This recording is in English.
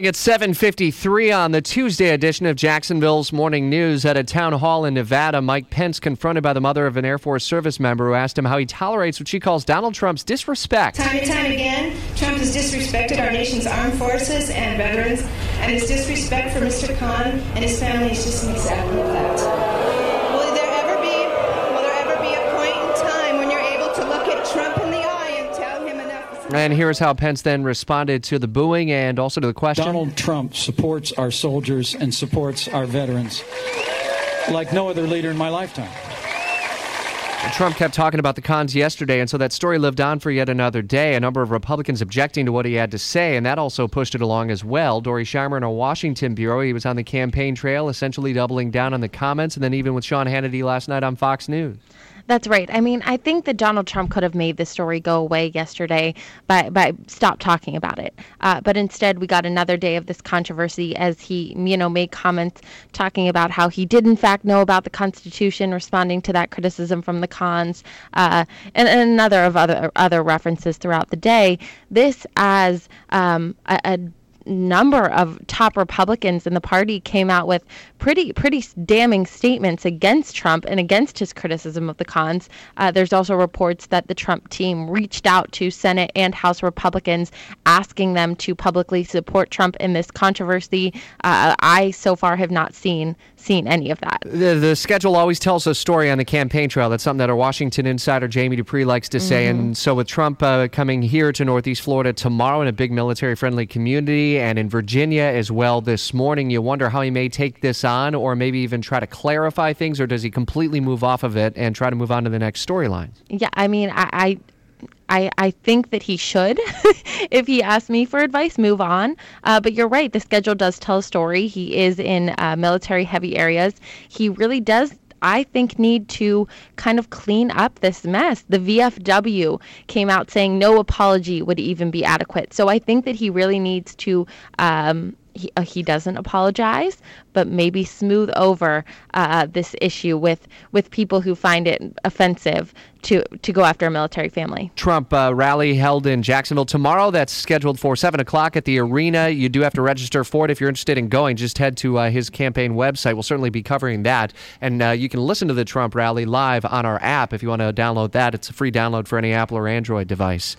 It's 7:53 on the Tuesday edition of Jacksonville's Morning News. At a town hall in Nevada, Mike Pence confronted by the mother of an Air Force service member who asked him how he tolerates what she calls Donald Trump's disrespect. Time and time again, Trump has disrespected our nation's armed forces and veterans, and his disrespect for Mr. Khan and his family is just an example of that. And here's how Pence then responded to the booing and also to the question. Donald Trump supports our soldiers and supports our veterans like no other leader in my lifetime. Trump kept talking about the Khans yesterday, and so that story lived on for yet another day. A number of Republicans objecting to what he had to say, and that also pushed it along as well. Dorey Scheimer in our Washington bureau, he was on the campaign trail, essentially doubling down on the comments, and then even with Sean Hannity last night on Fox News. That's right. I mean, I think that Donald Trump could have made this story go away yesterday by by stop talking about it. Uh, but instead, we got another day of this controversy as he, you know, made comments talking about how he did in fact know about the Constitution, responding to that criticism from the Khans, uh, and, and another of other other references throughout the day. This as um, a, a number of top Republicans in the party came out with pretty pretty damning statements against Trump and against his criticism of the Khans. Uh, there's also reports that the Trump team reached out to Senate and House Republicans asking them to publicly support Trump in this controversy. Uh, I so far have not seen seen any of that. The, the schedule always tells a story on the campaign trail. That's something that our Washington insider Jamie Dupree likes to say. And so, with Trump uh, coming here to Northeast Florida tomorrow in a big military friendly community and in Virginia as well this morning, you wonder how he may take this on or maybe even try to clarify things, or does he completely move off of it and try to move on to the next storyline? Yeah, I mean, I. I I, I think that he should, if he asked me for advice, move on. Uh, but you're right, the schedule does tell a story. He is in uh, military heavy areas. He really does I think need to kind of clean up this mess. The VFW came out saying no apology would even be adequate. So I think that he really needs to. Um, he, uh, he doesn't apologize, but maybe smooth over uh, this issue with with people who find it offensive to to go after a military family. Trump uh, rally held in Jacksonville tomorrow. That's scheduled for 7 o'clock at the arena. You do have to register for it if you're interested in going. Just head to uh, his campaign website. We'll certainly be covering that. And uh, you can listen to the Trump rally live on our app if you want to download that. It's a free download for any Apple or Android device.